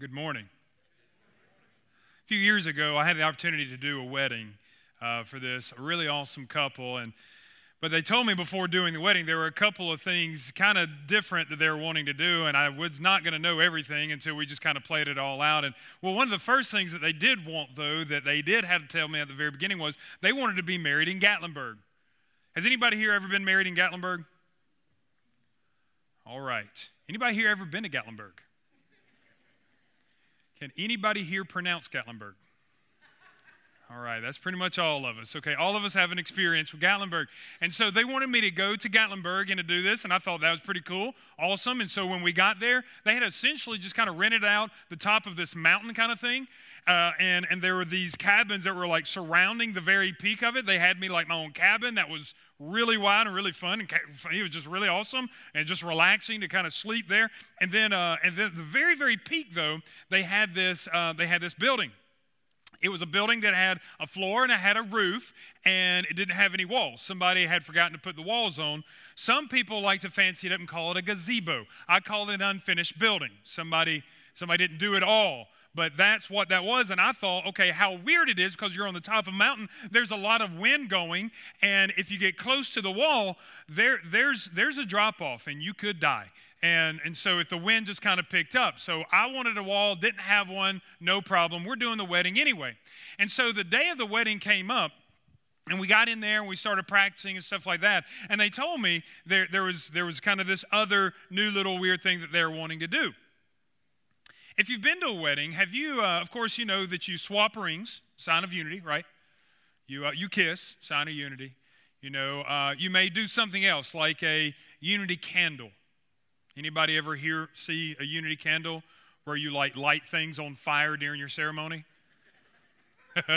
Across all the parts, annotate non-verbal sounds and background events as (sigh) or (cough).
Good morning. A few years ago, I had the opportunity to do a wedding uh, for this a really awesome couple, and but they told me before doing the wedding there were a couple of things kind of different that they were wanting to do, and I was not going to know everything until we just kind of played it all out. And well, one of the first things that they did want, though, that they did have to tell me at the very beginning was they wanted to be married in Gatlinburg. Has anybody here ever been married in Gatlinburg? All right. Anybody here ever been to Gatlinburg? Can anybody here pronounce Gatlinburg? All right, that's pretty much all of us. Okay, all of us have an experience with Gatlinburg. And so they wanted me to go to Gatlinburg and to do this, and I thought that was pretty cool, awesome. And so when we got there, they had essentially just kind of rented out the top of this mountain kind of thing. Uh, and, and there were these cabins that were like surrounding the very peak of it. They had me like my own cabin that was really wide and really fun. And it was just really awesome and just relaxing to kind of sleep there. And then, uh, and then the very, very peak though, they had this, uh, they had this building. It was a building that had a floor and it had a roof and it didn't have any walls. Somebody had forgotten to put the walls on. Some people like to fancy it up and call it a gazebo. I call it an unfinished building. Somebody somebody didn't do it all but that's what that was. And I thought, okay, how weird it is because you're on the top of a mountain. There's a lot of wind going, and if you get close to the wall, there, there's, there's a drop off, and you could die. And, and so if the wind just kind of picked up. So I wanted a wall, didn't have one, no problem. We're doing the wedding anyway. And so the day of the wedding came up, and we got in there and we started practicing and stuff like that. And they told me there, there, was, there was kind of this other new little weird thing that they were wanting to do. If you've been to a wedding, have you, uh, of course, you know that you swap rings, sign of unity, right? You, uh, you kiss, sign of unity. You know, uh, you may do something else like a unity candle. Anybody ever hear, see a unity candle where you like light things on fire during your ceremony? (laughs)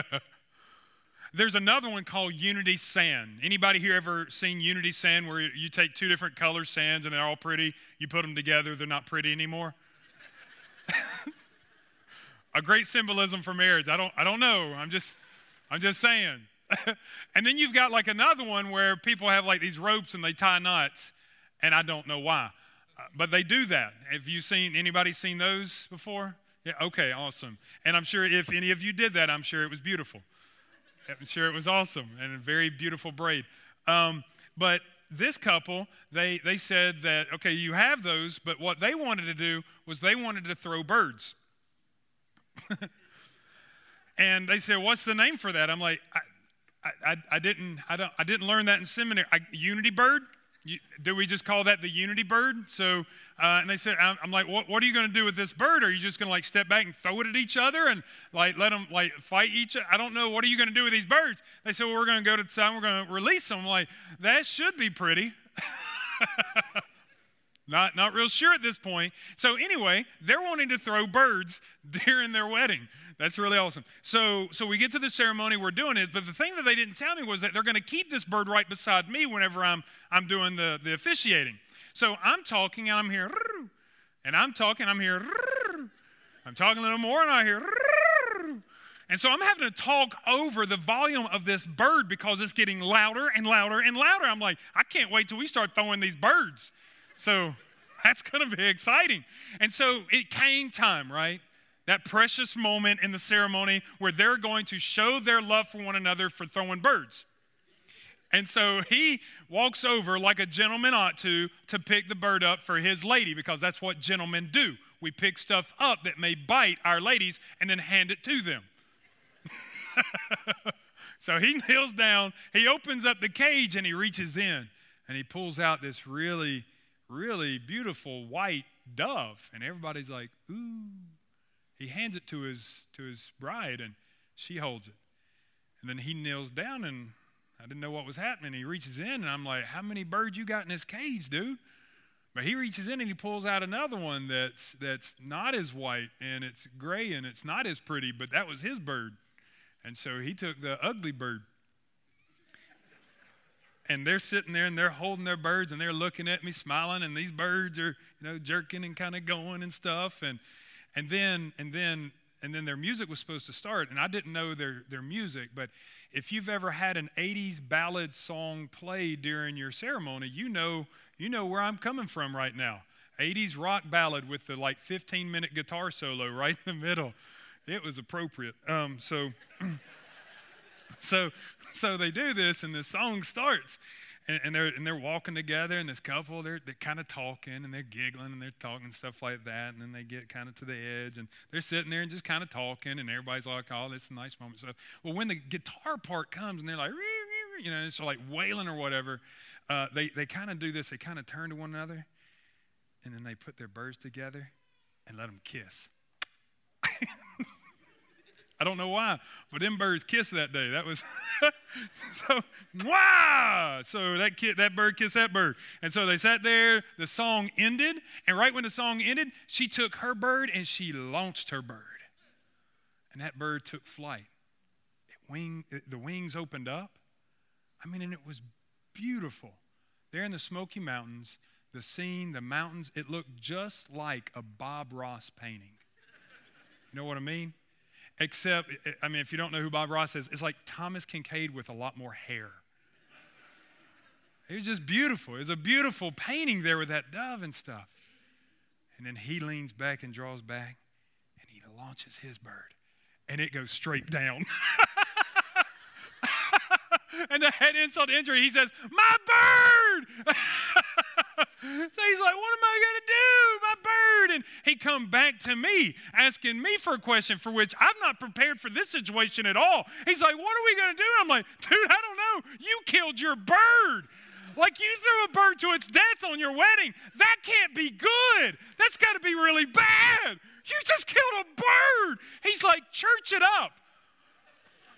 There's another one called Unity Sand. Anybody here ever seen Unity Sand where you take two different color sands and they're all pretty, you put them together, they're not pretty anymore? (laughs) a great symbolism for marriage. I don't, I don't know. I'm just, I'm just saying. (laughs) and then you've got like another one where people have like these ropes and they tie knots, and I don't know why, uh, but they do that. Have you seen anybody seen those before? Yeah. Okay. Awesome. And I'm sure if any of you did that, I'm sure it was beautiful. I'm sure it was awesome and a very beautiful braid. Um, but this couple, they, they said that, okay, you have those, but what they wanted to do was they wanted to throw birds. (laughs) and they said, what's the name for that? I'm like, I, I, I, didn't, I, don't, I didn't learn that in seminary. I, unity bird? Do we just call that the unity bird? So, uh, and they said, I'm, I'm like, what, what, are you going to do with this bird? Are you just going to like step back and throw it at each other and like let them like fight each other? I don't know. What are you going to do with these birds? They said, well, we're going to go to the side. We're going to release them. I'm like, that should be pretty. (laughs) not, not real sure at this point. So anyway, they're wanting to throw birds (laughs) during their wedding. That's really awesome. So, so we get to the ceremony, we're doing it, but the thing that they didn't tell me was that they're going to keep this bird right beside me whenever I'm, I'm doing the, the officiating. So I'm talking and I'm here, and I'm talking, I'm here, I'm talking a little more and I hear, and so I'm having to talk over the volume of this bird because it's getting louder and louder and louder. I'm like, I can't wait till we start throwing these birds. So that's going to be exciting. And so it came time, right? That precious moment in the ceremony where they're going to show their love for one another for throwing birds. And so he walks over like a gentleman ought to to pick the bird up for his lady because that's what gentlemen do. We pick stuff up that may bite our ladies and then hand it to them. (laughs) so he kneels down, he opens up the cage and he reaches in and he pulls out this really, really beautiful white dove. And everybody's like, ooh. He hands it to his to his bride and she holds it. And then he kneels down and I didn't know what was happening. He reaches in, and I'm like, How many birds you got in this cage, dude? But he reaches in and he pulls out another one that's, that's not as white and it's gray and it's not as pretty, but that was his bird. And so he took the ugly bird. And they're sitting there and they're holding their birds and they're looking at me smiling and these birds are, you know, jerking and kind of going and stuff. And and then and then and then their music was supposed to start and i didn't know their, their music but if you've ever had an 80s ballad song played during your ceremony you know you know where i'm coming from right now 80s rock ballad with the like 15 minute guitar solo right in the middle. It was appropriate. Um, so, (clears throat) so, so they do this, and the song starts, and, and, they're and they're walking together, and this couple they're they're kind of talking, and they're giggling, and they're talking stuff like that, and then they get kind of to the edge, and they're sitting there and just kind of talking, and everybody's like, "Oh, this is a nice moment." So, well, when the guitar part comes, and they're like, you know, it's like wailing or whatever, uh, they they kind of do this. They kind of turn to one another, and then they put their birds together and let them kiss. (laughs) I don't know why, but them birds kissed that day. That was (laughs) so wow. So that kid, that bird kissed that bird, and so they sat there. The song ended, and right when the song ended, she took her bird and she launched her bird, and that bird took flight. It wing, the wings opened up. I mean, and it was beautiful. There in the Smoky Mountains, the scene, the mountains, it looked just like a Bob Ross painting. You know what I mean? Except, I mean, if you don't know who Bob Ross is, it's like Thomas Kinkade with a lot more hair. It was just beautiful. It was a beautiful painting there with that dove and stuff. And then he leans back and draws back and he launches his bird and it goes straight down. (laughs) and the head insult injury, he says, My bird! (laughs) (laughs) so he's like, What am I going to do? My bird. And he come back to me asking me for a question for which I'm not prepared for this situation at all. He's like, What are we going to do? And I'm like, Dude, I don't know. You killed your bird. Like you threw a bird to its death on your wedding. That can't be good. That's got to be really bad. You just killed a bird. He's like, Church it up.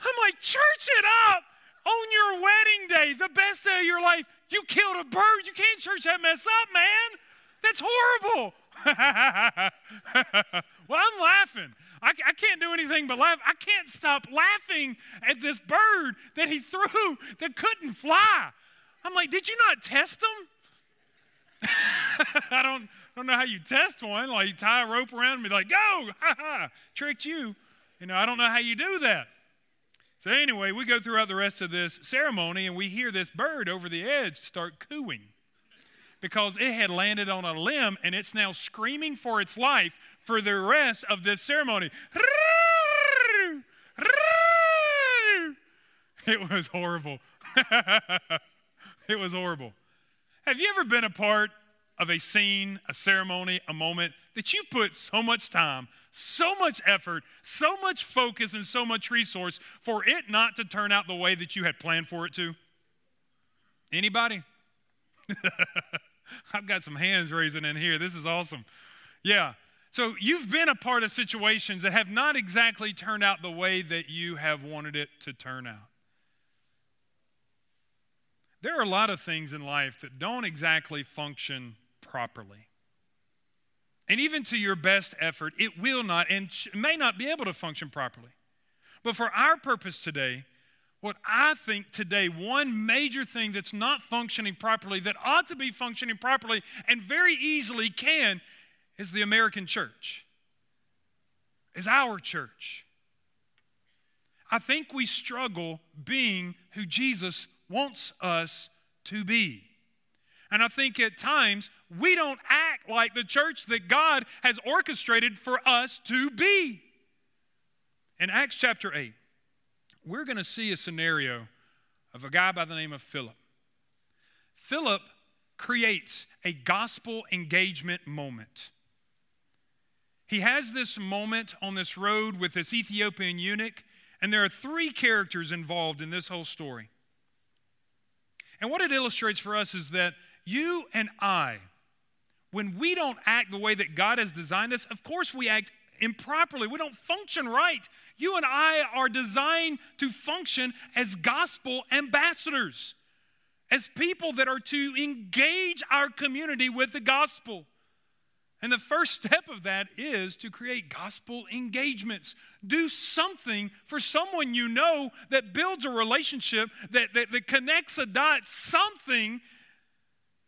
I'm like, Church it up on your wedding day, the best day of your life, you killed a bird. You can't church that mess up, man. That's horrible. (laughs) well, I'm laughing. I, I, can't do anything but laugh. I can't stop laughing at this bird that he threw that couldn't fly. I'm like, did you not test them? (laughs) I don't, don't know how you test one. Like, you tie a rope around me, like, go, ha ha, tricked you. You know, I don't know how you do that. So, anyway, we go throughout the rest of this ceremony and we hear this bird over the edge start cooing because it had landed on a limb and it's now screaming for its life for the rest of this ceremony. (laughs) It was horrible. (laughs) it was horrible. Have you ever been a part of a scene, a ceremony, a moment that you put so much time, so much effort, so much focus, and so much resource for it not to turn out the way that you had planned for it to? Anybody? (laughs) I've got some hands raising in here. This is awesome. Yeah. So you've been a part of situations that have not exactly turned out the way that you have wanted it to turn out. There are a lot of things in life that don't exactly function properly. And even to your best effort, it will not and may not be able to function properly. But for our purpose today, what I think today, one major thing that's not functioning properly, that ought to be functioning properly and very easily can, is the American church, is our church. I think we struggle being who Jesus wants us to be. And I think at times we don't act like the church that God has orchestrated for us to be. In Acts chapter 8, we're going to see a scenario of a guy by the name of Philip. Philip creates a gospel engagement moment. He has this moment on this road with this Ethiopian eunuch, and there are three characters involved in this whole story. And what it illustrates for us is that you and I, when we don't act the way that God has designed us, of course we act improperly. We don't function right. You and I are designed to function as gospel ambassadors, as people that are to engage our community with the gospel. And the first (laughs) step of that is to create gospel engagements. Do something for someone you know that builds a relationship, that, that, that connects a dot, something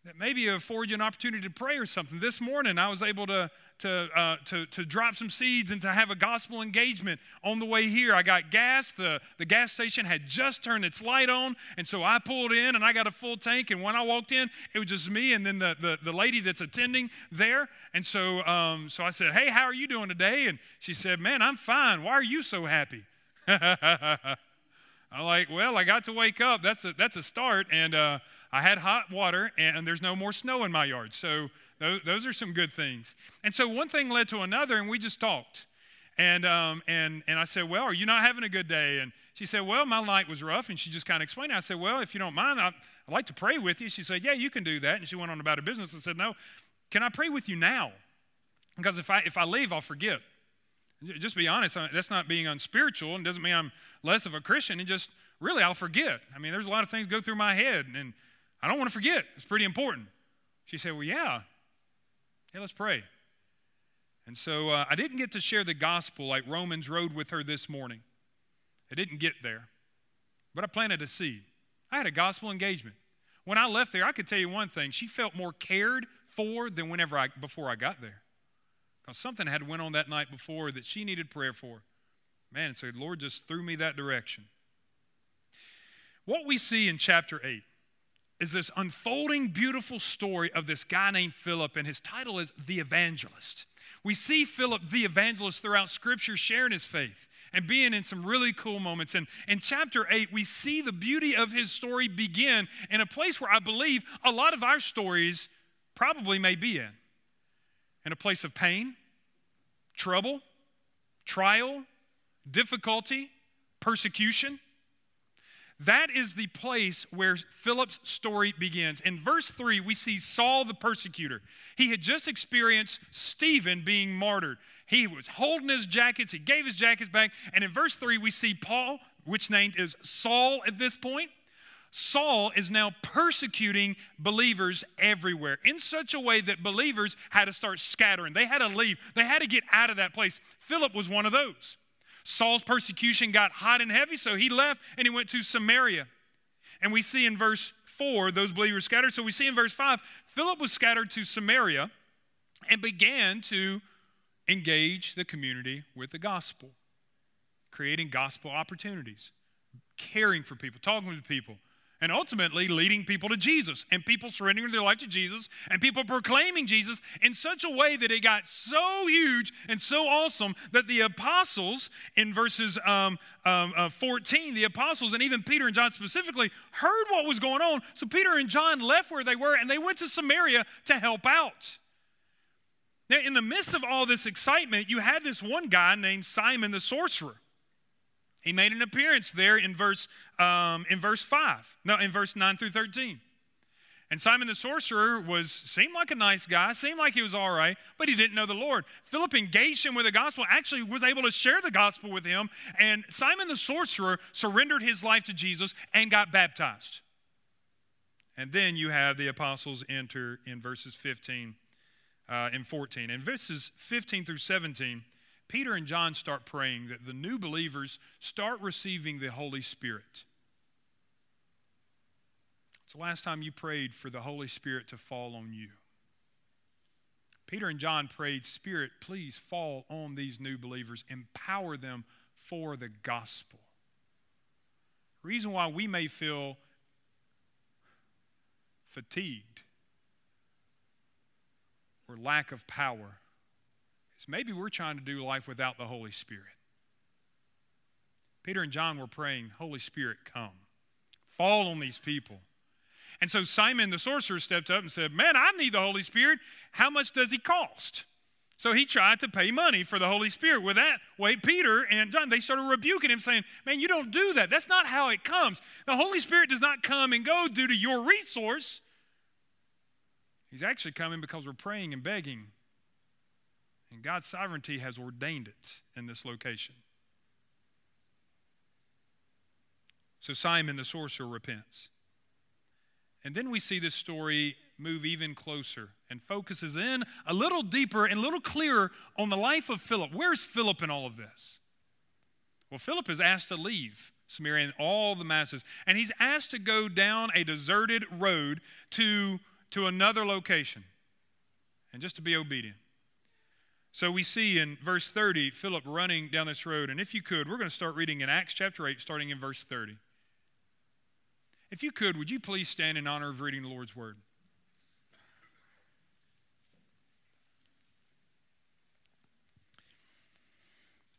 that maybe afford you an opportunity to pray or something. This morning, I was able to, to, uh, to, to drop some seeds and to have a gospel engagement on the way here. I got gas. The, the gas station had just turned its light on, and so I pulled in and I got a full tank. And when I walked in, it was just me and then the, the, the lady that's attending there. And so, um, so I said, Hey, how are you doing today? And she said, Man, I'm fine. Why are you so happy? (laughs) I'm like, well, I got to wake up. That's a, that's a start. And uh, I had hot water, and there's no more snow in my yard. So those, are some good things. And so one thing led to another, and we just talked. And, um, and, and I said, well, are you not having a good day? And she said, well, my night was rough. And she just kind of explained it. I said, well, if you don't mind, I'd, I'd like to pray with you. She said, yeah, you can do that. And she went on about her business and said, no, can I pray with you now? Because if I, if I leave, I'll forget. Just be honest, that's not being unspiritual and doesn't mean I'm less of a Christian. And just really, I'll forget. I mean, there's a lot of things go through my head, and I don't want to forget. It's pretty important. She said, Well, yeah. Yeah, let's pray. And so uh, I didn't get to share the gospel like Romans Road with her this morning. I didn't get there, but I planted a seed. I had a gospel engagement. When I left there, I could tell you one thing: she felt more cared for than whenever I before I got there. Because something had went on that night before that she needed prayer for. Man, so the Lord just threw me that direction. What we see in chapter 8 is this unfolding, beautiful story of this guy named Philip, and his title is The Evangelist. We see Philip, the evangelist, throughout Scripture sharing his faith and being in some really cool moments. And in chapter 8, we see the beauty of his story begin in a place where I believe a lot of our stories probably may be in in a place of pain, trouble, trial, difficulty, persecution. That is the place where Philip's story begins. In verse 3, we see Saul the persecutor. He had just experienced Stephen being martyred. He was holding his jackets, he gave his jackets back. And in verse 3, we see Paul, which named is Saul at this point. Saul is now persecuting believers everywhere in such a way that believers had to start scattering. They had to leave, they had to get out of that place. Philip was one of those. Saul's persecution got hot and heavy, so he left and he went to Samaria. And we see in verse 4 those believers scattered. So we see in verse 5 Philip was scattered to Samaria and began to engage the community with the gospel, creating gospel opportunities, caring for people, talking with people, and ultimately leading people to Jesus and people surrendering their life to Jesus and people proclaiming Jesus in such a way that it got so huge and so awesome that the apostles, in verses um, um, uh, 14, the apostles and even Peter and John specifically heard what was going on. So Peter and John left where they were and they went to Samaria to help out. Now, in the midst of all this excitement, you had this one guy named Simon the sorcerer. He made an appearance there in verse, um, in verse 5, no, in verse 9 through 13. And Simon the sorcerer was seemed like a nice guy, seemed like he was all right, but he didn't know the Lord. Philip engaged him with the gospel, actually was able to share the gospel with him, and Simon the sorcerer surrendered his life to Jesus and got baptized. And then you have the apostles enter in verses 15 uh, and 14. In verses 15 through 17, Peter and John start praying that the new believers start receiving the Holy Spirit. It's the last time you prayed for the Holy Spirit to fall on you. Peter and John prayed, Spirit, please fall on these new believers, empower them for the gospel. reason why we may feel fatigued or lack of power is maybe we're trying to do life without the Holy Spirit. Peter and John were praying, Holy Spirit, come. Fall on these people. And so Simon the sorcerer stepped up and said, Man, I need the Holy Spirit. How much does he cost? So he tried to pay money for the Holy Spirit. With that, wait, Peter and John, they started rebuking him, saying, Man, you don't do that. That's not how it comes. The Holy Spirit does not come and go due to your resource. He's actually coming because we're praying and begging and God's sovereignty has ordained it in this location. So Simon the sorcerer repents. And then we see this story move even closer and focuses in a little deeper and a little clearer on the life of Philip. Where's Philip in all of this? Well, Philip is asked to leave Samaria and all the masses, and he's asked to go down a deserted road to to another location and just to be obedient. So we see in verse 30 Philip running down this road. And if you could, we're going to start reading in Acts chapter 8, starting in verse 30. If you could, would you please stand in honor of reading the Lord's word?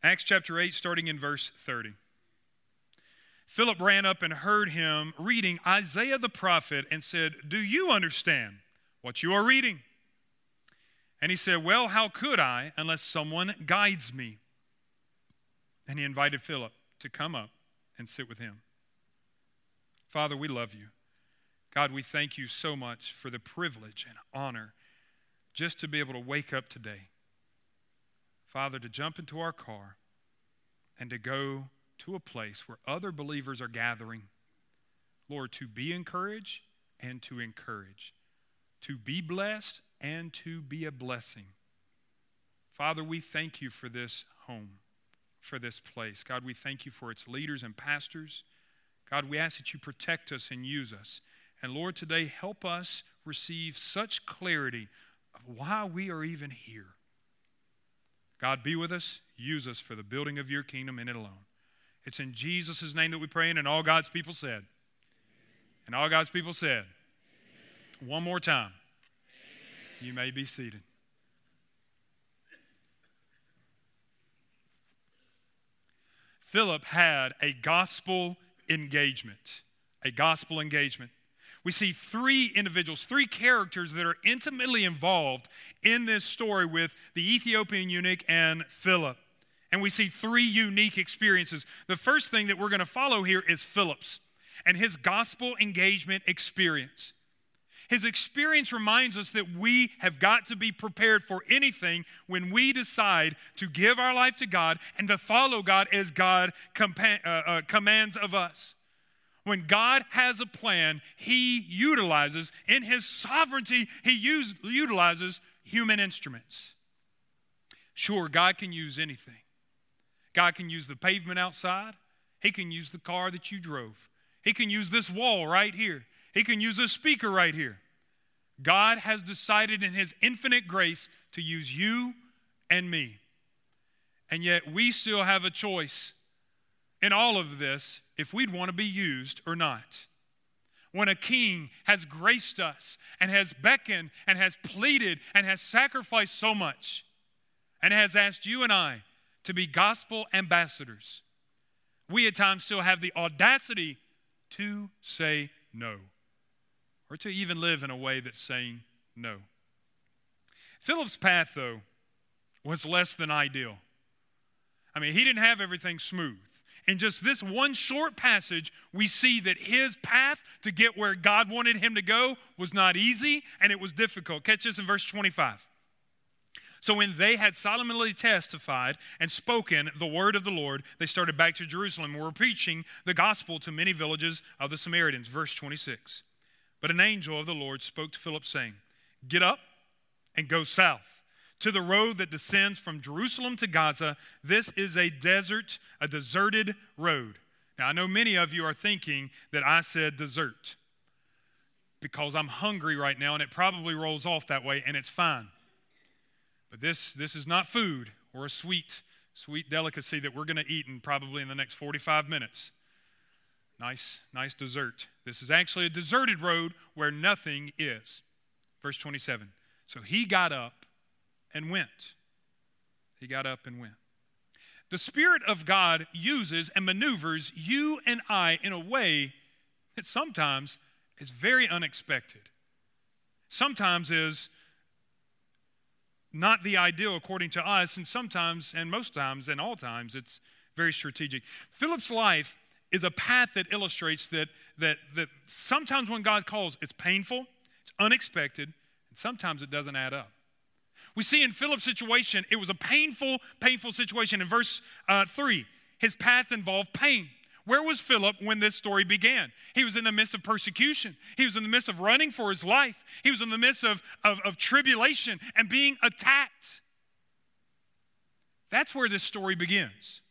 Acts chapter 8, starting in verse 30. Philip ran up and heard him reading Isaiah the prophet and said, Do you understand what you are reading? And he said, Well, how could I unless someone guides me? And he invited Philip to come up and sit with him. Father, we love you. God, we thank you so much for the privilege and honor just to be able to wake up today. Father, to jump into our car and to go to a place where other believers are gathering. Lord, to be encouraged and to encourage, to be blessed and to be a blessing. Father, we thank you for this home, for this place. God, we thank you for its leaders and pastors. God, we ask that you protect us and use us. And Lord, today help us receive such clarity of why we are even here. God, be with us. Use us for the building of your kingdom in it alone. It's in Jesus' name that we pray, and all God's people said. And all God's people said. One more time. You may be seated. Philip had a gospel engagement. A gospel engagement. We see three individuals, three characters that are intimately involved in this story with the Ethiopian eunuch and Philip. And we see three unique experiences. The first thing that we're going to follow here is Philip's and his gospel engagement experience. His experience reminds us that we have got to be prepared for anything when we decide to give our life to God and to follow God as God compa- uh, uh, commands of us. When God has a plan, He utilizes, in His sovereignty, He use, utilizes human instruments. Sure, God can use anything. God can use the pavement outside, He can use the car that you drove, He can use this wall right here. He can use a speaker right here. God has decided in His infinite grace to use you and me. And yet we still have a choice in all of this if we'd want to be used or not. When a king has graced us and has beckoned and has pleaded and has sacrificed so much and has asked you and I to be gospel ambassadors, we at times still have the audacity to say no or to even live in a way that's saying no. Philip's path, though, was less than ideal. I mean, he didn't have everything smooth. In just this one short passage, we see that his path to get where God wanted him to go was not easy and it was difficult. Catch this in verse 25. So when they had solemnly testified and spoken the word of the Lord, they started back to Jerusalem and were preaching the gospel to many villages of the Samaritans. Verse 26. But an angel of the Lord spoke to Philip, saying, Get up and go south to the road that descends from Jerusalem to Gaza. This is a desert, a deserted road. Now, I know many of you are thinking that I said desert because I'm hungry right now and it probably rolls off that way and it's fine. But this, this is not food or a sweet, sweet delicacy that we're going to eat in probably in the next 45 minutes. Nice, nice dessert. This is actually a deserted road where nothing is. Verse 27. So he got up and went. He got up and went. The Spirit of God uses and maneuvers you and I in a way that sometimes is very unexpected. Sometimes is not the ideal according to us, and sometimes, and most times, and all times, it's very strategic. Philip's life is a path that illustrates that, that, that sometimes when God calls, it's painful, it's unexpected, and sometimes it doesn't add up. We see in Philip's situation, it was a painful, painful situation. In verse uh, 3, his path involved pain. Where was Philip when this story began? He was in the midst of persecution. He was in the midst of running for his life. He was in the midst of, of, of tribulation and being attacked. That's where this story begins.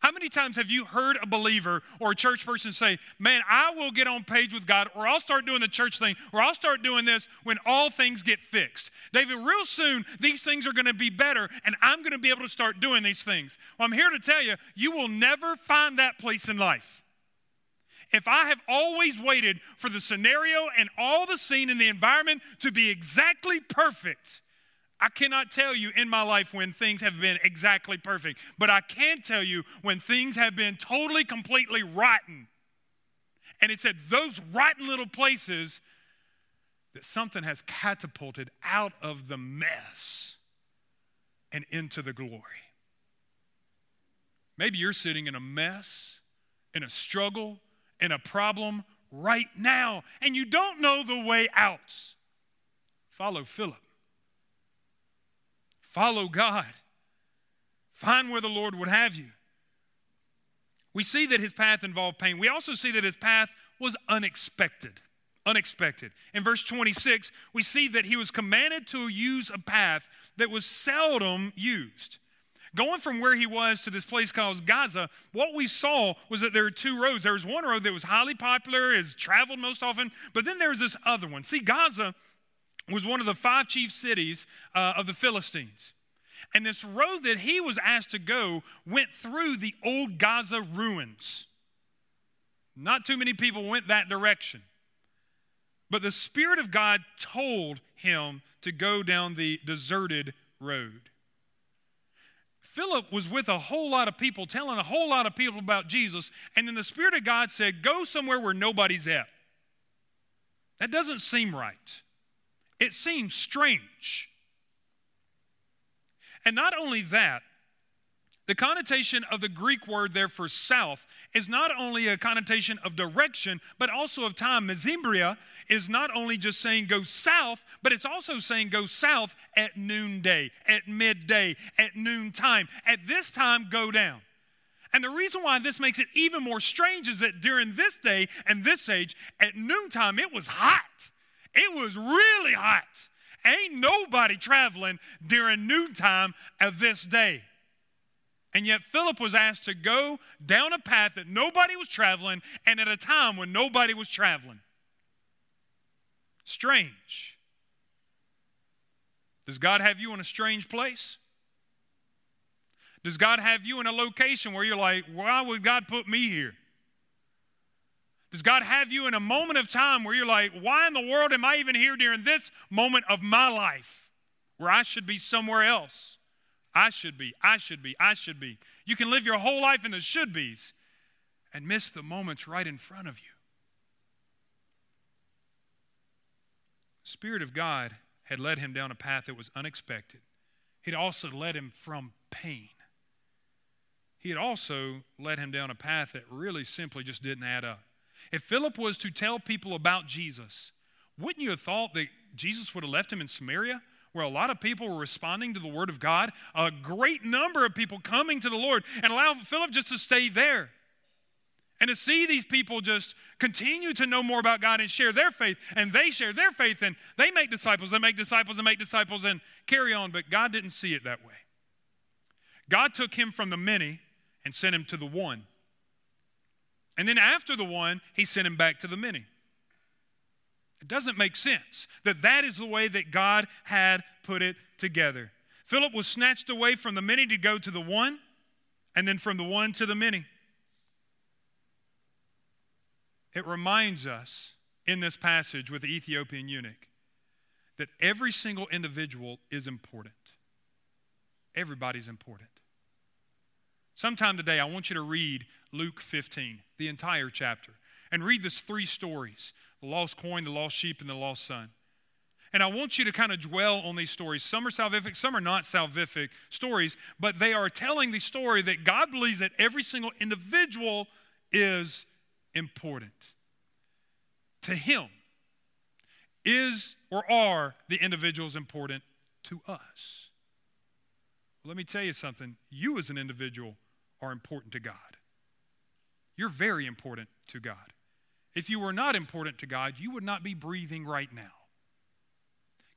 How many times have you heard a believer or a church person say, Man, I will get on page with God, or I'll start doing the church thing, or I'll start doing this when all things get fixed? David, real soon, these things are going to be better, and I'm going to be able to start doing these things. Well, I'm here to tell you, you will never find that place in life. If I have always waited for the scenario and all the scene and the environment to be exactly perfect, I cannot tell you in my life when things have been exactly perfect, but I can tell you when things have been totally, completely rotten. And it's at those rotten little places that something has catapulted out of the mess and into the glory. Maybe you're sitting in a mess, in a struggle, in a problem right now, and you don't know the way out. Follow Philip. Follow God. Find where the Lord would have you. We see that his path involved pain. We also see that his path was unexpected. Unexpected. In verse 26, we see that he was commanded to use a path that was seldom used. Going from where he was to this place called Gaza, what we saw was that there were two roads. There was one road that was highly popular, is traveled most often, but then there was this other one. See, Gaza was one of the five chief cities uh, of the Philistines. And this road that he was asked to go went through the old Gaza ruins. Not too many people went that direction. But the Spirit of God told him to go down the deserted road. Philip was with a whole lot of people, telling a whole lot of people about Jesus, and then the Spirit of God said, Go somewhere where nobody's at. That doesn't seem right. It seems strange. And not only that, the connotation of the Greek word there for south is not only a connotation of direction, but also of time. Mesembria is not only just saying go south, but it's also saying go south at noonday, at midday, at noontime. At this time, go down. And the reason why this makes it even more strange is that during this day and this age, at noontime, it was hot. It was really hot. Ain't nobody traveling during noontime of this day. And yet, Philip was asked to go down a path that nobody was traveling and at a time when nobody was traveling. Strange. Does God have you in a strange place? Does God have you in a location where you're like, why would God put me here? Does God have you in a moment of time where you're like, why in the world am I even here during this moment of my life where I should be somewhere else? I should be, I should be, I should be. You can live your whole life in the should be's and miss the moments right in front of you. The Spirit of God had led him down a path that was unexpected. He'd also led him from pain. He had also led him down a path that really simply just didn't add up. If Philip was to tell people about Jesus, wouldn't you have thought that Jesus would have left him in Samaria? Where a lot of people were responding to the word of God, a great number of people coming to the Lord, and allow Philip just to stay there. And to see these people just continue to know more about God and share their faith, and they share their faith, and they make disciples, they make disciples, and make disciples, and carry on. But God didn't see it that way. God took him from the many and sent him to the one. And then after the one, he sent him back to the many. It doesn't make sense that that is the way that God had put it together. Philip was snatched away from the many to go to the one, and then from the one to the many. It reminds us in this passage with the Ethiopian eunuch that every single individual is important. Everybody's important. Sometime today, I want you to read Luke 15, the entire chapter, and read these three stories the lost coin, the lost sheep, and the lost son. And I want you to kind of dwell on these stories. Some are salvific, some are not salvific stories, but they are telling the story that God believes that every single individual is important. To Him, is or are the individuals important to us? Well, let me tell you something. You, as an individual, are important to God. You're very important to God. If you were not important to God, you would not be breathing right now.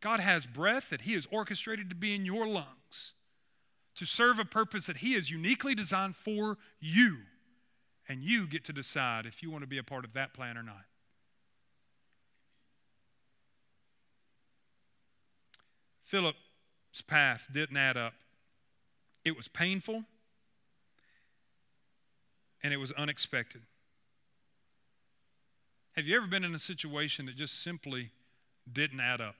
God has breath that He has orchestrated to be in your lungs to serve a purpose that He has uniquely designed for you. And you get to decide if you want to be a part of that plan or not. Philip's path didn't add up. It was painful and it was unexpected. Have you ever been in a situation that just simply didn't add up?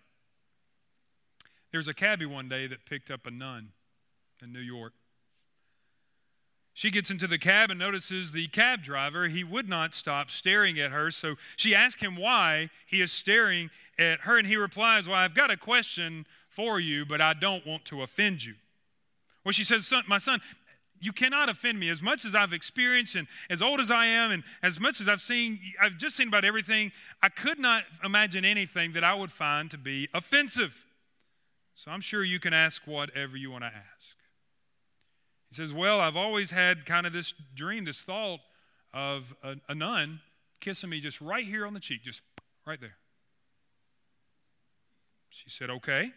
There was a cabbie one day that picked up a nun in New York. She gets into the cab and notices the cab driver, he would not stop staring at her. So she asks him why he is staring at her, and he replies, Well, I've got a question for you, but I don't want to offend you. Well, she says, son, My son, you cannot offend me. As much as I've experienced and as old as I am, and as much as I've seen, I've just seen about everything, I could not imagine anything that I would find to be offensive. So I'm sure you can ask whatever you want to ask. He says, Well, I've always had kind of this dream, this thought of a, a nun kissing me just right here on the cheek, just right there. She said, Okay.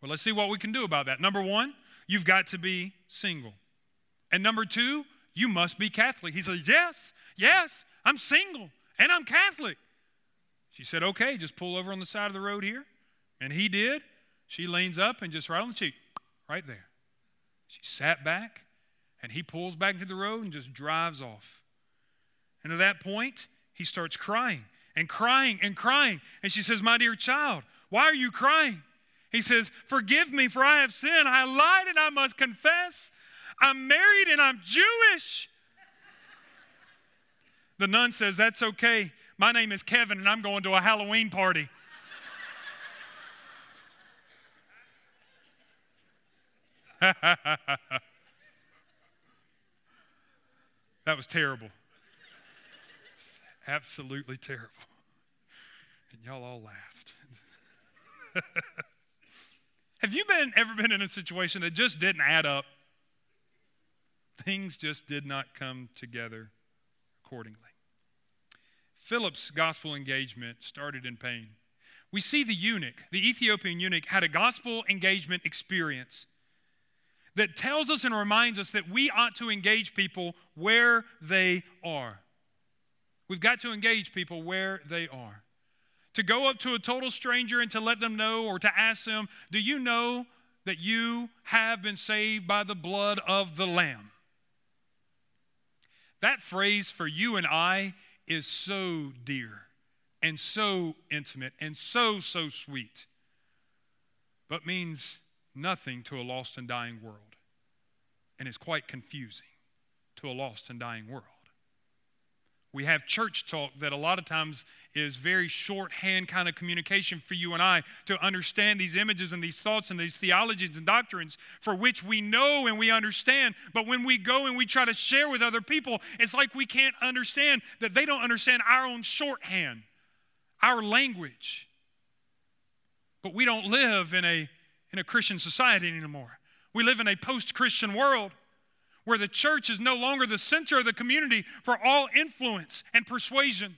Well, let's see what we can do about that. Number one, you've got to be single. And number two, you must be Catholic. He said, Yes, yes, I'm single and I'm Catholic. She said, Okay, just pull over on the side of the road here. And he did. She leans up and just right on the cheek, right there. She sat back, and he pulls back into the road and just drives off. And at that point, he starts crying and crying and crying. And she says, My dear child, why are you crying? He says, Forgive me, for I have sinned. I lied and I must confess. I'm married and I'm Jewish. The nun says, That's okay. My name is Kevin and I'm going to a Halloween party. (laughs) that was terrible. Absolutely terrible. And y'all all laughed. (laughs) Have you been ever been in a situation that just didn't add up? Things just did not come together accordingly. Philip's gospel engagement started in pain. We see the eunuch, the Ethiopian eunuch, had a gospel engagement experience that tells us and reminds us that we ought to engage people where they are. We've got to engage people where they are. To go up to a total stranger and to let them know or to ask them, Do you know that you have been saved by the blood of the Lamb? That phrase for you and I is so dear and so intimate and so, so sweet, but means nothing to a lost and dying world and is quite confusing to a lost and dying world. We have church talk that a lot of times is very shorthand kind of communication for you and I to understand these images and these thoughts and these theologies and doctrines for which we know and we understand. But when we go and we try to share with other people, it's like we can't understand that they don't understand our own shorthand, our language. But we don't live in a in a Christian society anymore. We live in a post Christian world where the church is no longer the center of the community for all influence and persuasion.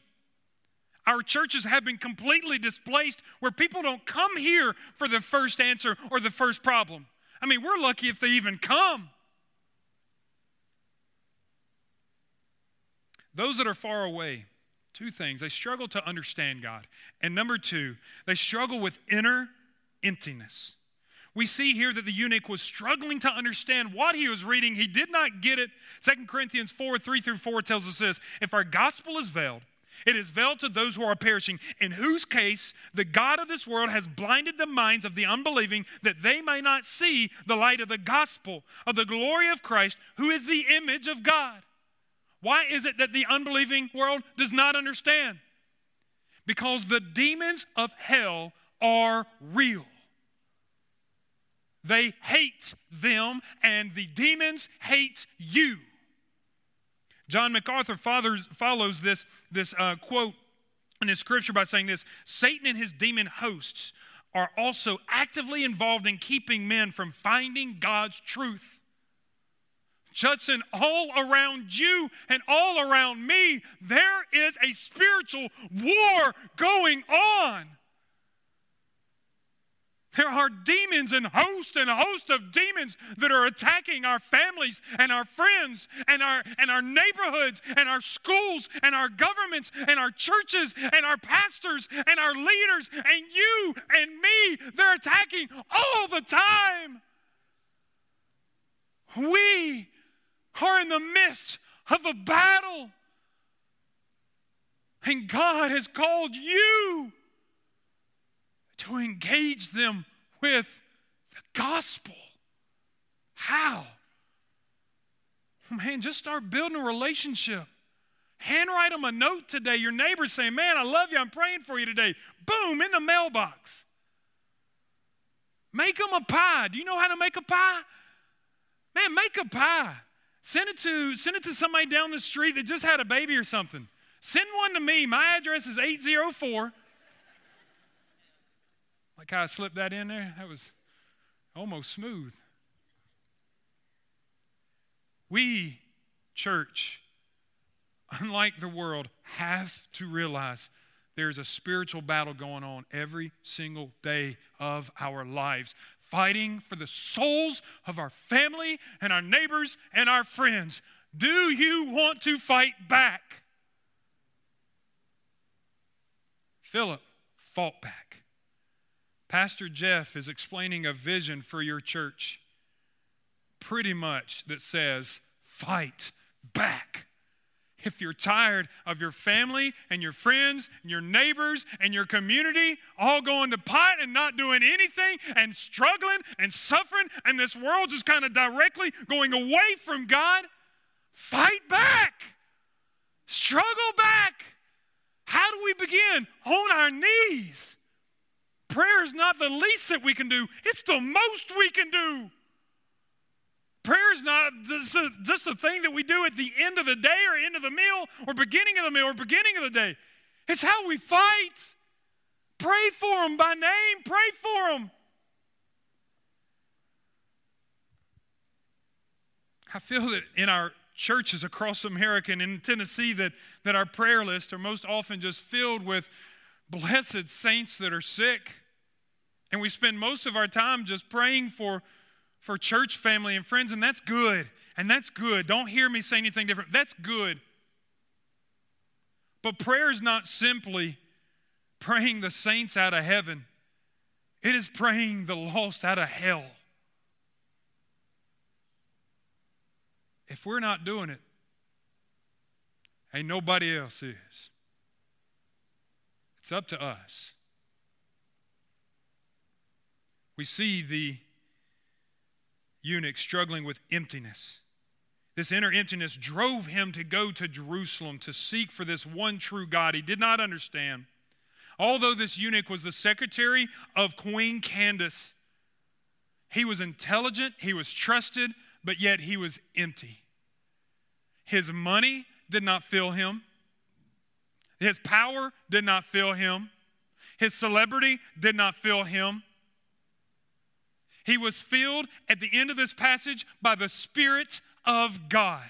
Our churches have been completely displaced where people don't come here for the first answer or the first problem. I mean, we're lucky if they even come. Those that are far away, two things. They struggle to understand God. And number two, they struggle with inner emptiness we see here that the eunuch was struggling to understand what he was reading. He did not get it. Second Corinthians 4 3 through 4 tells us this If our gospel is veiled, it is veiled to those who are perishing, in whose case the God of this world has blinded the minds of the unbelieving that they may not see the light of the gospel of the glory of Christ, who is the image of God. Why is it that the unbelieving world does not understand? Because the demons of hell are real. They hate them, and the demons hate you. John MacArthur follows this, this uh, quote in his scripture by saying this Satan and his demon hosts are also actively involved in keeping men from finding God's truth. Judson, all around you and all around me, there is a spiritual war going on. There are demons and host and host of demons that are attacking our families and our friends and our and our neighborhoods and our schools and our governments and our churches and our pastors and our leaders and you and me. They're attacking all the time. We are in the midst of a battle. And God has called you to engage them with the gospel. How? Man, just start building a relationship. Handwrite them a note today. Your neighbor's saying, Man, I love you. I'm praying for you today. Boom, in the mailbox. Make them a pie. Do you know how to make a pie? Man, make a pie. Send it to send it to somebody down the street that just had a baby or something. Send one to me. My address is 804 like how I slipped that in there? That was almost smooth. We, church, unlike the world, have to realize there's a spiritual battle going on every single day of our lives, fighting for the souls of our family and our neighbors and our friends. Do you want to fight back? Philip fought back. Pastor Jeff is explaining a vision for your church, pretty much that says, fight back. If you're tired of your family and your friends and your neighbors and your community all going to pot and not doing anything and struggling and suffering, and this world just kind of directly going away from God, fight back. Struggle back. How do we begin? On our knees. Prayer is not the least that we can do, it's the most we can do. Prayer is not just a, thing that we do at the end of the day or end of the meal or beginning of the meal or beginning of the day. It's how we fight. Pray for them by name, pray for them. I feel that in our churches across America and in Tennessee that, that our prayer lists are most often just filled with blessed saints that are sick and we spend most of our time just praying for, for church family and friends, and that's good. And that's good. Don't hear me say anything different. That's good. But prayer is not simply praying the saints out of heaven, it is praying the lost out of hell. If we're not doing it, ain't nobody else is. It's up to us we see the eunuch struggling with emptiness. This inner emptiness drove him to go to Jerusalem to seek for this one true God he did not understand. Although this eunuch was the secretary of Queen Candace, he was intelligent, he was trusted, but yet he was empty. His money did not fill him, his power did not fill him, his celebrity did not fill him. He was filled at the end of this passage by the Spirit of God.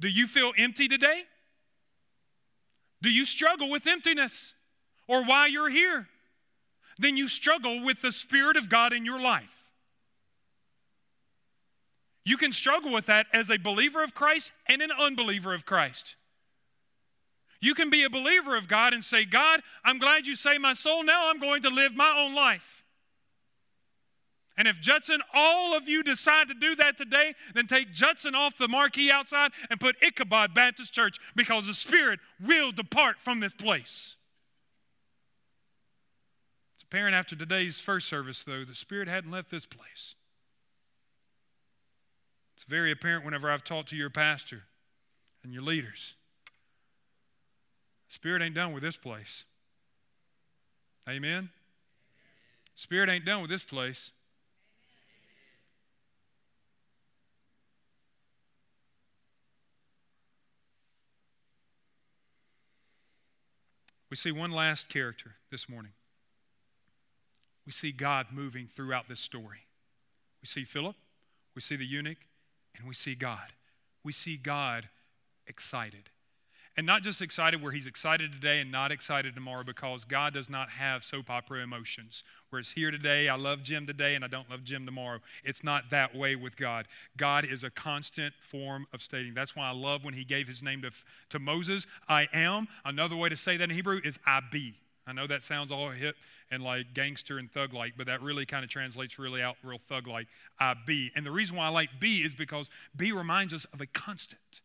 Do you feel empty today? Do you struggle with emptiness? Or why you're here? Then you struggle with the Spirit of God in your life. You can struggle with that as a believer of Christ and an unbeliever of Christ. You can be a believer of God and say, God, I'm glad you saved my soul. Now I'm going to live my own life. And if Judson, all of you decide to do that today, then take Judson off the marquee outside and put Ichabod Baptist Church because the Spirit will depart from this place. It's apparent after today's first service, though, the Spirit hadn't left this place. It's very apparent whenever I've talked to your pastor and your leaders. Spirit ain't done with this place. Amen? Spirit ain't done with this place. We see one last character this morning. We see God moving throughout this story. We see Philip, we see the eunuch, and we see God. We see God excited. And not just excited where he's excited today and not excited tomorrow because God does not have soap opera emotions. Whereas here today, I love Jim today and I don't love Jim tomorrow. It's not that way with God. God is a constant form of stating. That's why I love when he gave his name to, to Moses, I am. Another way to say that in Hebrew is I be. I know that sounds all hip and like gangster and thug like, but that really kind of translates really out real thug like. I be. And the reason why I like be is because be reminds us of a constant.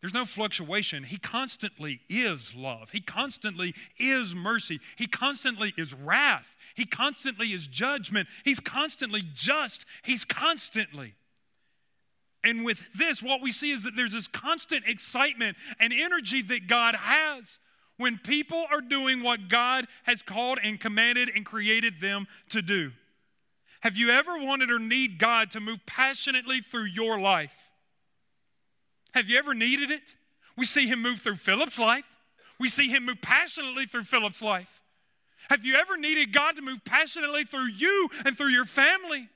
There's no fluctuation. He constantly is love. He constantly is mercy. He constantly is wrath. He constantly is judgment. He's constantly just. He's constantly. And with this, what we see is that there's this constant excitement and energy that God has when people are doing what God has called and commanded and created them to do. Have you ever wanted or need God to move passionately through your life? Have you ever needed it? We see him move through Philip's life. We see him move passionately through Philip's life. Have you ever needed God to move passionately through you and through your family?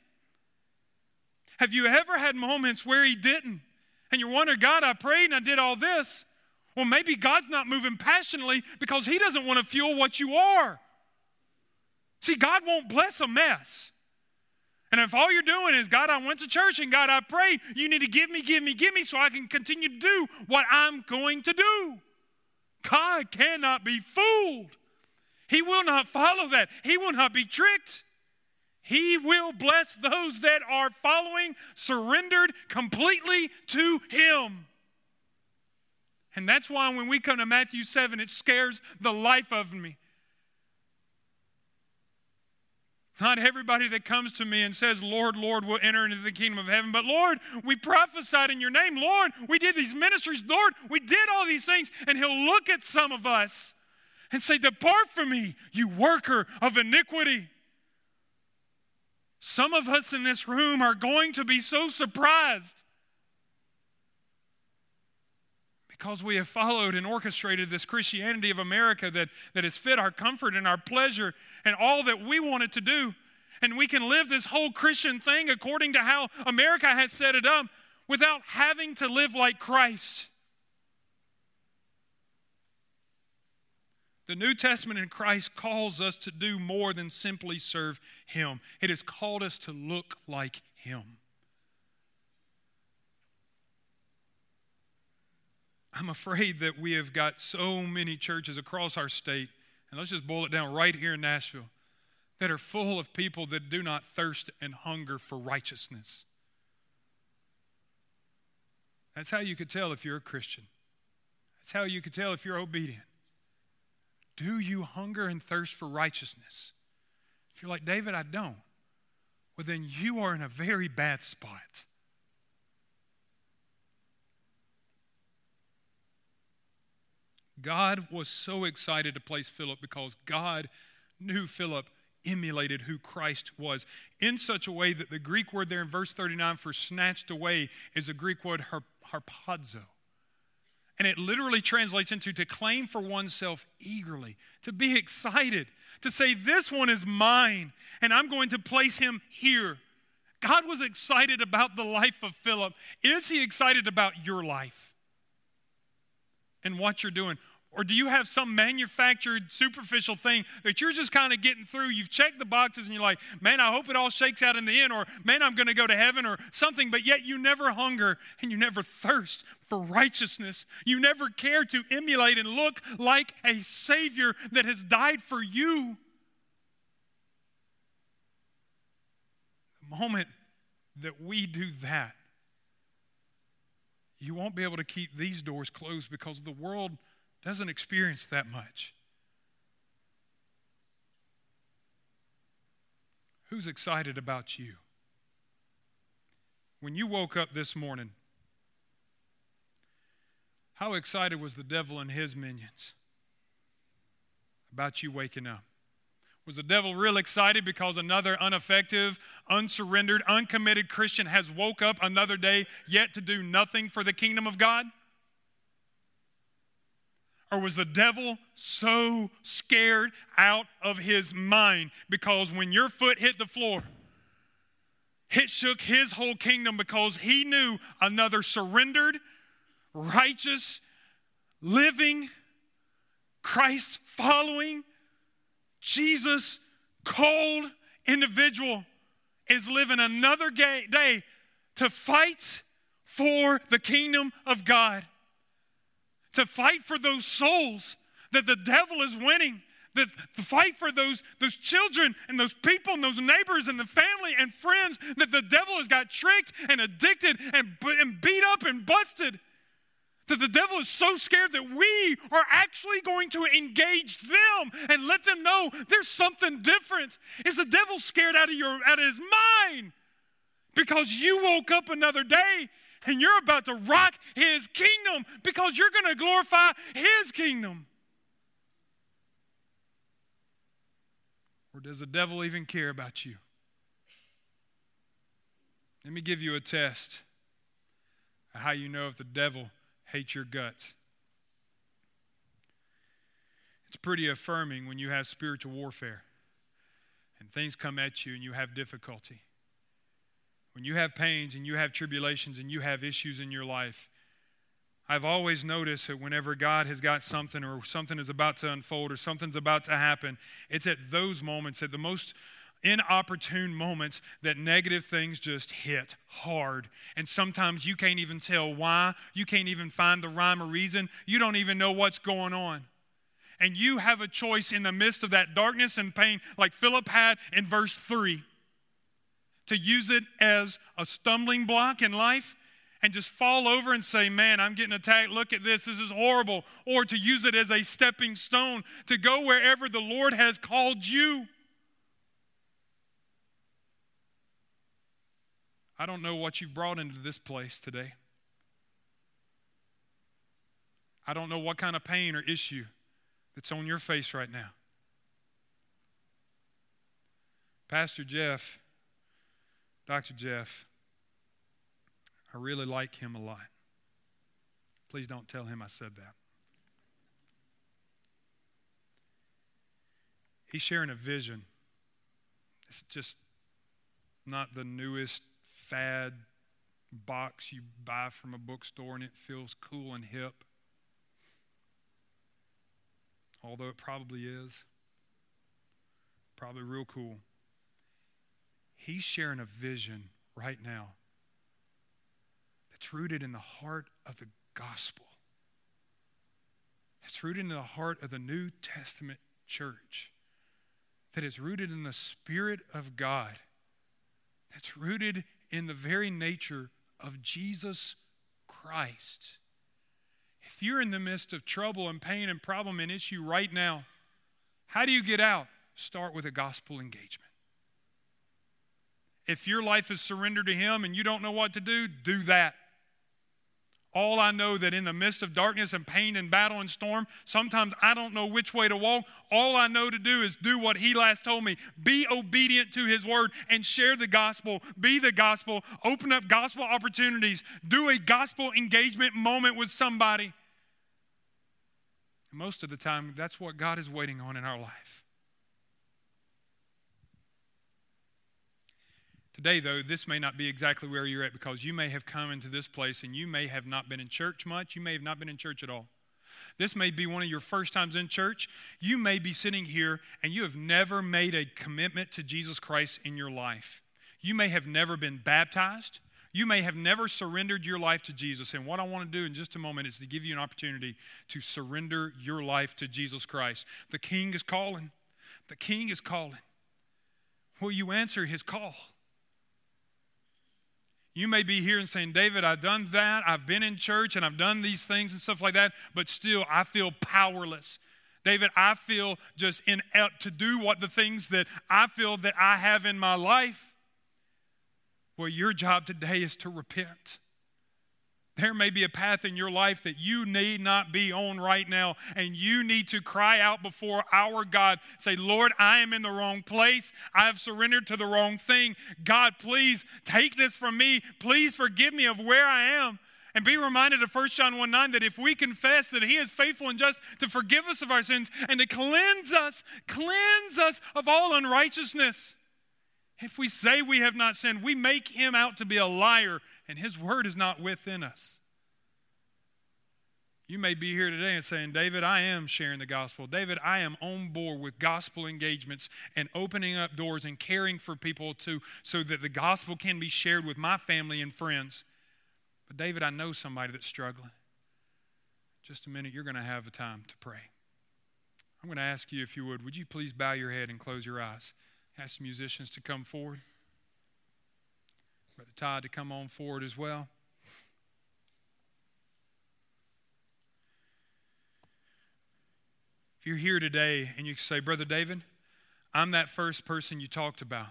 Have you ever had moments where he didn't? And you're wondering, God, I prayed and I did all this. Well, maybe God's not moving passionately because he doesn't want to fuel what you are. See, God won't bless a mess. And if all you're doing is, God, I went to church and God, I prayed, you need to give me, give me, give me so I can continue to do what I'm going to do. God cannot be fooled. He will not follow that. He will not be tricked. He will bless those that are following, surrendered completely to Him. And that's why when we come to Matthew 7, it scares the life of me. Not everybody that comes to me and says, Lord, Lord, will enter into the kingdom of heaven. But Lord, we prophesied in your name. Lord, we did these ministries. Lord, we did all these things. And he'll look at some of us and say, Depart from me, you worker of iniquity. Some of us in this room are going to be so surprised because we have followed and orchestrated this Christianity of America that, that has fit our comfort and our pleasure and all that we wanted to do. And we can live this whole Christian thing according to how America has set it up without having to live like Christ. The New Testament in Christ calls us to do more than simply serve Him, it has called us to look like Him. I'm afraid that we have got so many churches across our state, and let's just boil it down right here in Nashville, that are full of people that do not thirst and hunger for righteousness. That's how you could tell if you're a Christian. That's how you could tell if you're obedient. Do you hunger and thirst for righteousness? If you're like, David, I don't, well, then you are in a very bad spot. God was so excited to place Philip because God knew Philip emulated who Christ was in such a way that the Greek word there in verse 39 for snatched away is a Greek word harpazo. And it literally translates into to claim for oneself eagerly, to be excited, to say, This one is mine, and I'm going to place him here. God was excited about the life of Philip. Is he excited about your life and what you're doing? Or do you have some manufactured, superficial thing that you're just kind of getting through? You've checked the boxes and you're like, man, I hope it all shakes out in the end, or man, I'm going to go to heaven, or something, but yet you never hunger and you never thirst for righteousness. You never care to emulate and look like a Savior that has died for you. The moment that we do that, you won't be able to keep these doors closed because the world doesn't experience that much. Who's excited about you? When you woke up this morning, how excited was the devil and his minions about you waking up? Was the devil real excited because another ineffective, unsurrendered, uncommitted Christian has woke up another day yet to do nothing for the kingdom of God? Or was the devil so scared out of his mind? Because when your foot hit the floor, it shook his whole kingdom because he knew another surrendered, righteous, living, Christ following, Jesus called individual is living another day to fight for the kingdom of God, to fight for those souls that the devil is winning, that fight for those, those children and those people and those neighbors and the family and friends that the devil has got tricked and addicted and, and beat up and busted. That the devil is so scared that we are actually going to engage them and let them know there's something different. Is the devil scared out of your out of his mind? Because you woke up another day and you're about to rock his kingdom because you're going to glorify his kingdom. Or does the devil even care about you? Let me give you a test of how you know if the devil hates your guts. It's pretty affirming when you have spiritual warfare and things come at you and you have difficulty. When you have pains and you have tribulations and you have issues in your life, I've always noticed that whenever God has got something or something is about to unfold or something's about to happen, it's at those moments, at the most inopportune moments, that negative things just hit hard. And sometimes you can't even tell why. You can't even find the rhyme or reason. You don't even know what's going on. And you have a choice in the midst of that darkness and pain, like Philip had in verse 3, to use it as a stumbling block in life and just fall over and say, Man, I'm getting attacked. Look at this. This is horrible. Or to use it as a stepping stone to go wherever the Lord has called you. I don't know what you've brought into this place today. I don't know what kind of pain or issue that's on your face right now. Pastor Jeff, Dr. Jeff, I really like him a lot. Please don't tell him I said that. He's sharing a vision. It's just not the newest fad box you buy from a bookstore and it feels cool and hip. Although it probably is. Probably real cool. He's sharing a vision right now that's rooted in the heart of the gospel. that's rooted in the heart of the New Testament church. That is rooted in the Spirit of God. That's rooted in the very nature of Jesus Christ. If you're in the midst of trouble and pain and problem and issue right now, how do you get out? Start with a gospel engagement. If your life is surrendered to Him and you don't know what to do, do that. All I know that in the midst of darkness and pain and battle and storm, sometimes I don't know which way to walk. All I know to do is do what he last told me. Be obedient to his word and share the gospel. Be the gospel. Open up gospel opportunities. Do a gospel engagement moment with somebody. most of the time, that's what God is waiting on in our life. Today, though, this may not be exactly where you're at because you may have come into this place and you may have not been in church much. You may have not been in church at all. This may be one of your first times in church. You may be sitting here and you have never made a commitment to Jesus Christ in your life. You may have never been baptized. You may have never surrendered your life to Jesus. And what I want to do in just a moment is to give you an opportunity to surrender your life to Jesus Christ. The King is calling. The King is calling. Will you answer his call? You may be here and saying, David, I've done that. I've been in church and I've done these things and stuff like that, but still I feel powerless. David, I feel just inept to do what the things that I feel that I have in my life. Well, your job today is to repent. There may be a path in your life that you need not be on right now, and you need to cry out before our God. Say, Lord, I am in the wrong place. I have surrendered to the wrong thing. God, please take this from me. Please forgive me of where I am. And be reminded of 1 John 1 9 that if we confess that He is faithful and just to forgive us of our sins and to cleanse us, cleanse us of all unrighteousness. If we say we have not sinned, we make Him out to be a liar and His word is not within us. You may be here today and saying, David, I am sharing the gospel. David, I am on board with gospel engagements and opening up doors and caring for people to, so that the gospel can be shared with my family and friends. But, David, I know somebody that's struggling. Just a minute, you're going to have a time to pray. I'm going to ask you, if you would, would you please bow your head and close your eyes? Ask the musicians to come forward. Brother Todd to come on forward as well. If you're here today and you say, Brother David, I'm that first person you talked about.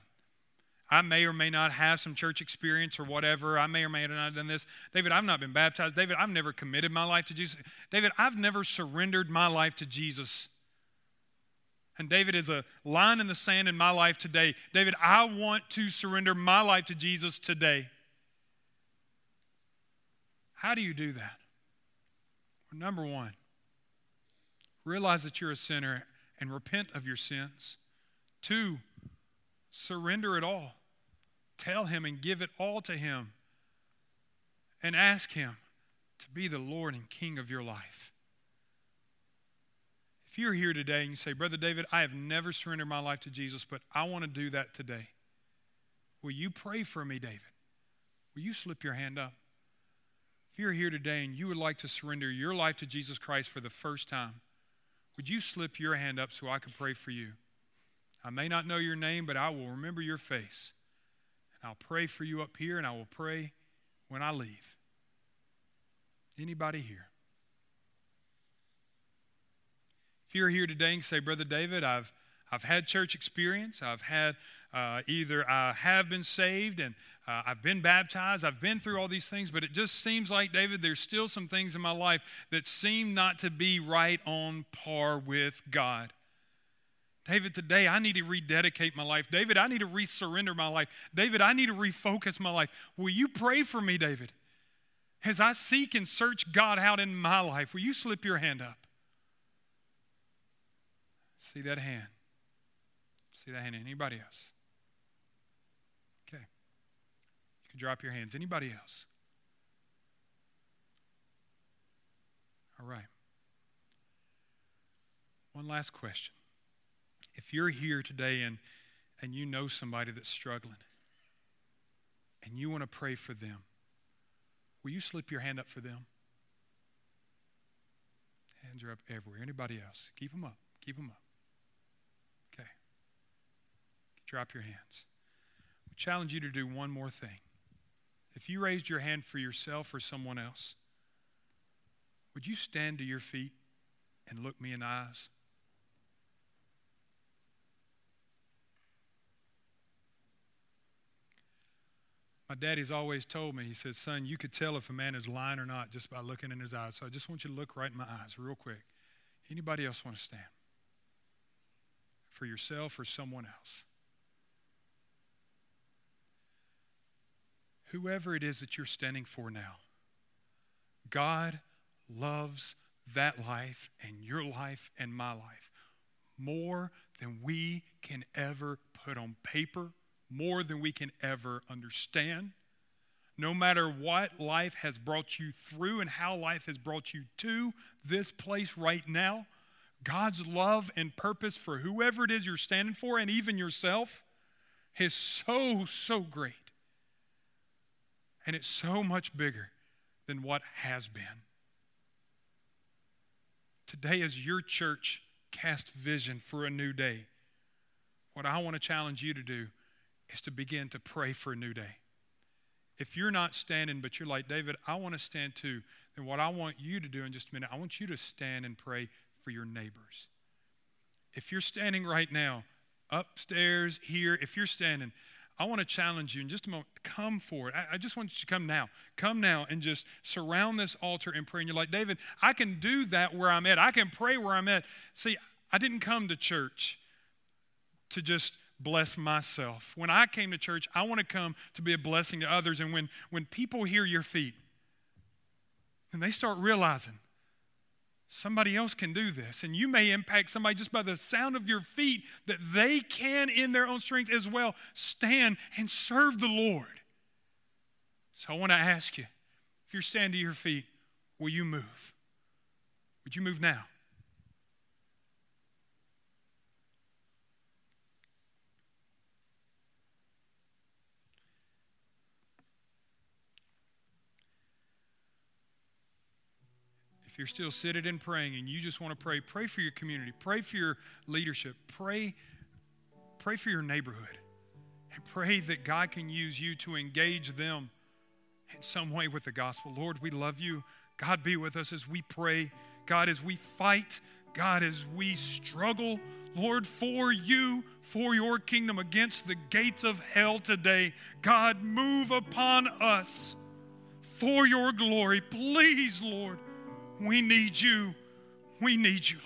I may or may not have some church experience or whatever. I may or may not have done this. David, I've not been baptized. David, I've never committed my life to Jesus. David, I've never surrendered my life to Jesus. And David is a line in the sand in my life today. David, I want to surrender my life to Jesus today. How do you do that? Well, number one, Realize that you're a sinner and repent of your sins. Two, surrender it all. Tell Him and give it all to Him. And ask Him to be the Lord and King of your life. If you're here today and you say, Brother David, I have never surrendered my life to Jesus, but I want to do that today, will you pray for me, David? Will you slip your hand up? If you're here today and you would like to surrender your life to Jesus Christ for the first time, would you slip your hand up so I can pray for you? I may not know your name, but I will remember your face. And I'll pray for you up here, and I will pray when I leave. Anybody here? If you're here today and say, Brother David, I've, I've had church experience, I've had uh, either I have been saved and uh, I've been baptized, I've been through all these things, but it just seems like, David, there's still some things in my life that seem not to be right on par with God. David, today I need to rededicate my life. David, I need to resurrender my life. David, I need to refocus my life. Will you pray for me, David? As I seek and search God out in my life, will you slip your hand up? See that hand. See that hand. Anybody else? Okay. You can drop your hands. Anybody else? All right. One last question. If you're here today and, and you know somebody that's struggling and you want to pray for them, will you slip your hand up for them? Hands are up everywhere. Anybody else? Keep them up. Keep them up. Okay. Drop your hands. We challenge you to do one more thing. If you raised your hand for yourself or someone else, would you stand to your feet and look me in the eyes? My daddy's always told me, he said, Son, you could tell if a man is lying or not just by looking in his eyes. So I just want you to look right in my eyes, real quick. Anybody else want to stand? For yourself or someone else? Whoever it is that you're standing for now, God loves that life and your life and my life more than we can ever put on paper, more than we can ever understand. No matter what life has brought you through and how life has brought you to this place right now, God's love and purpose for whoever it is you're standing for and even yourself is so, so great. And it's so much bigger than what has been. Today, as your church cast vision for a new day, what I want to challenge you to do is to begin to pray for a new day. If you're not standing, but you're like, David, I want to stand too, then what I want you to do in just a minute, I want you to stand and pray for your neighbors. If you're standing right now, upstairs, here, if you're standing, I want to challenge you in just a moment. Come forward. I, I, just want you to come now. Come now and just surround this altar and pray. And you're like, David, I can do that where I'm at. I can pray where I'm at. See, I didn't come to church to just bless myself. When I came to church, I want to come to be a blessing to others. And when, when people hear your feet, and they start realizing Somebody else can do this. And you may impact somebody just by the sound of your feet that they can, in their own strength as well, stand and serve the Lord. So I want to ask you if you're standing to your feet, will you move? Would you move now? If you're still seated and praying and you just want to pray, pray for your community, pray for your leadership, pray, pray for your neighborhood, and pray that God can use you to engage them in some way with the gospel. Lord, we love you. God, be with us as we pray. God, as we fight. God, as we struggle. Lord, for you, for your kingdom against the gates of hell today. God, move upon us for your glory. Please, Lord. We need you. We need you,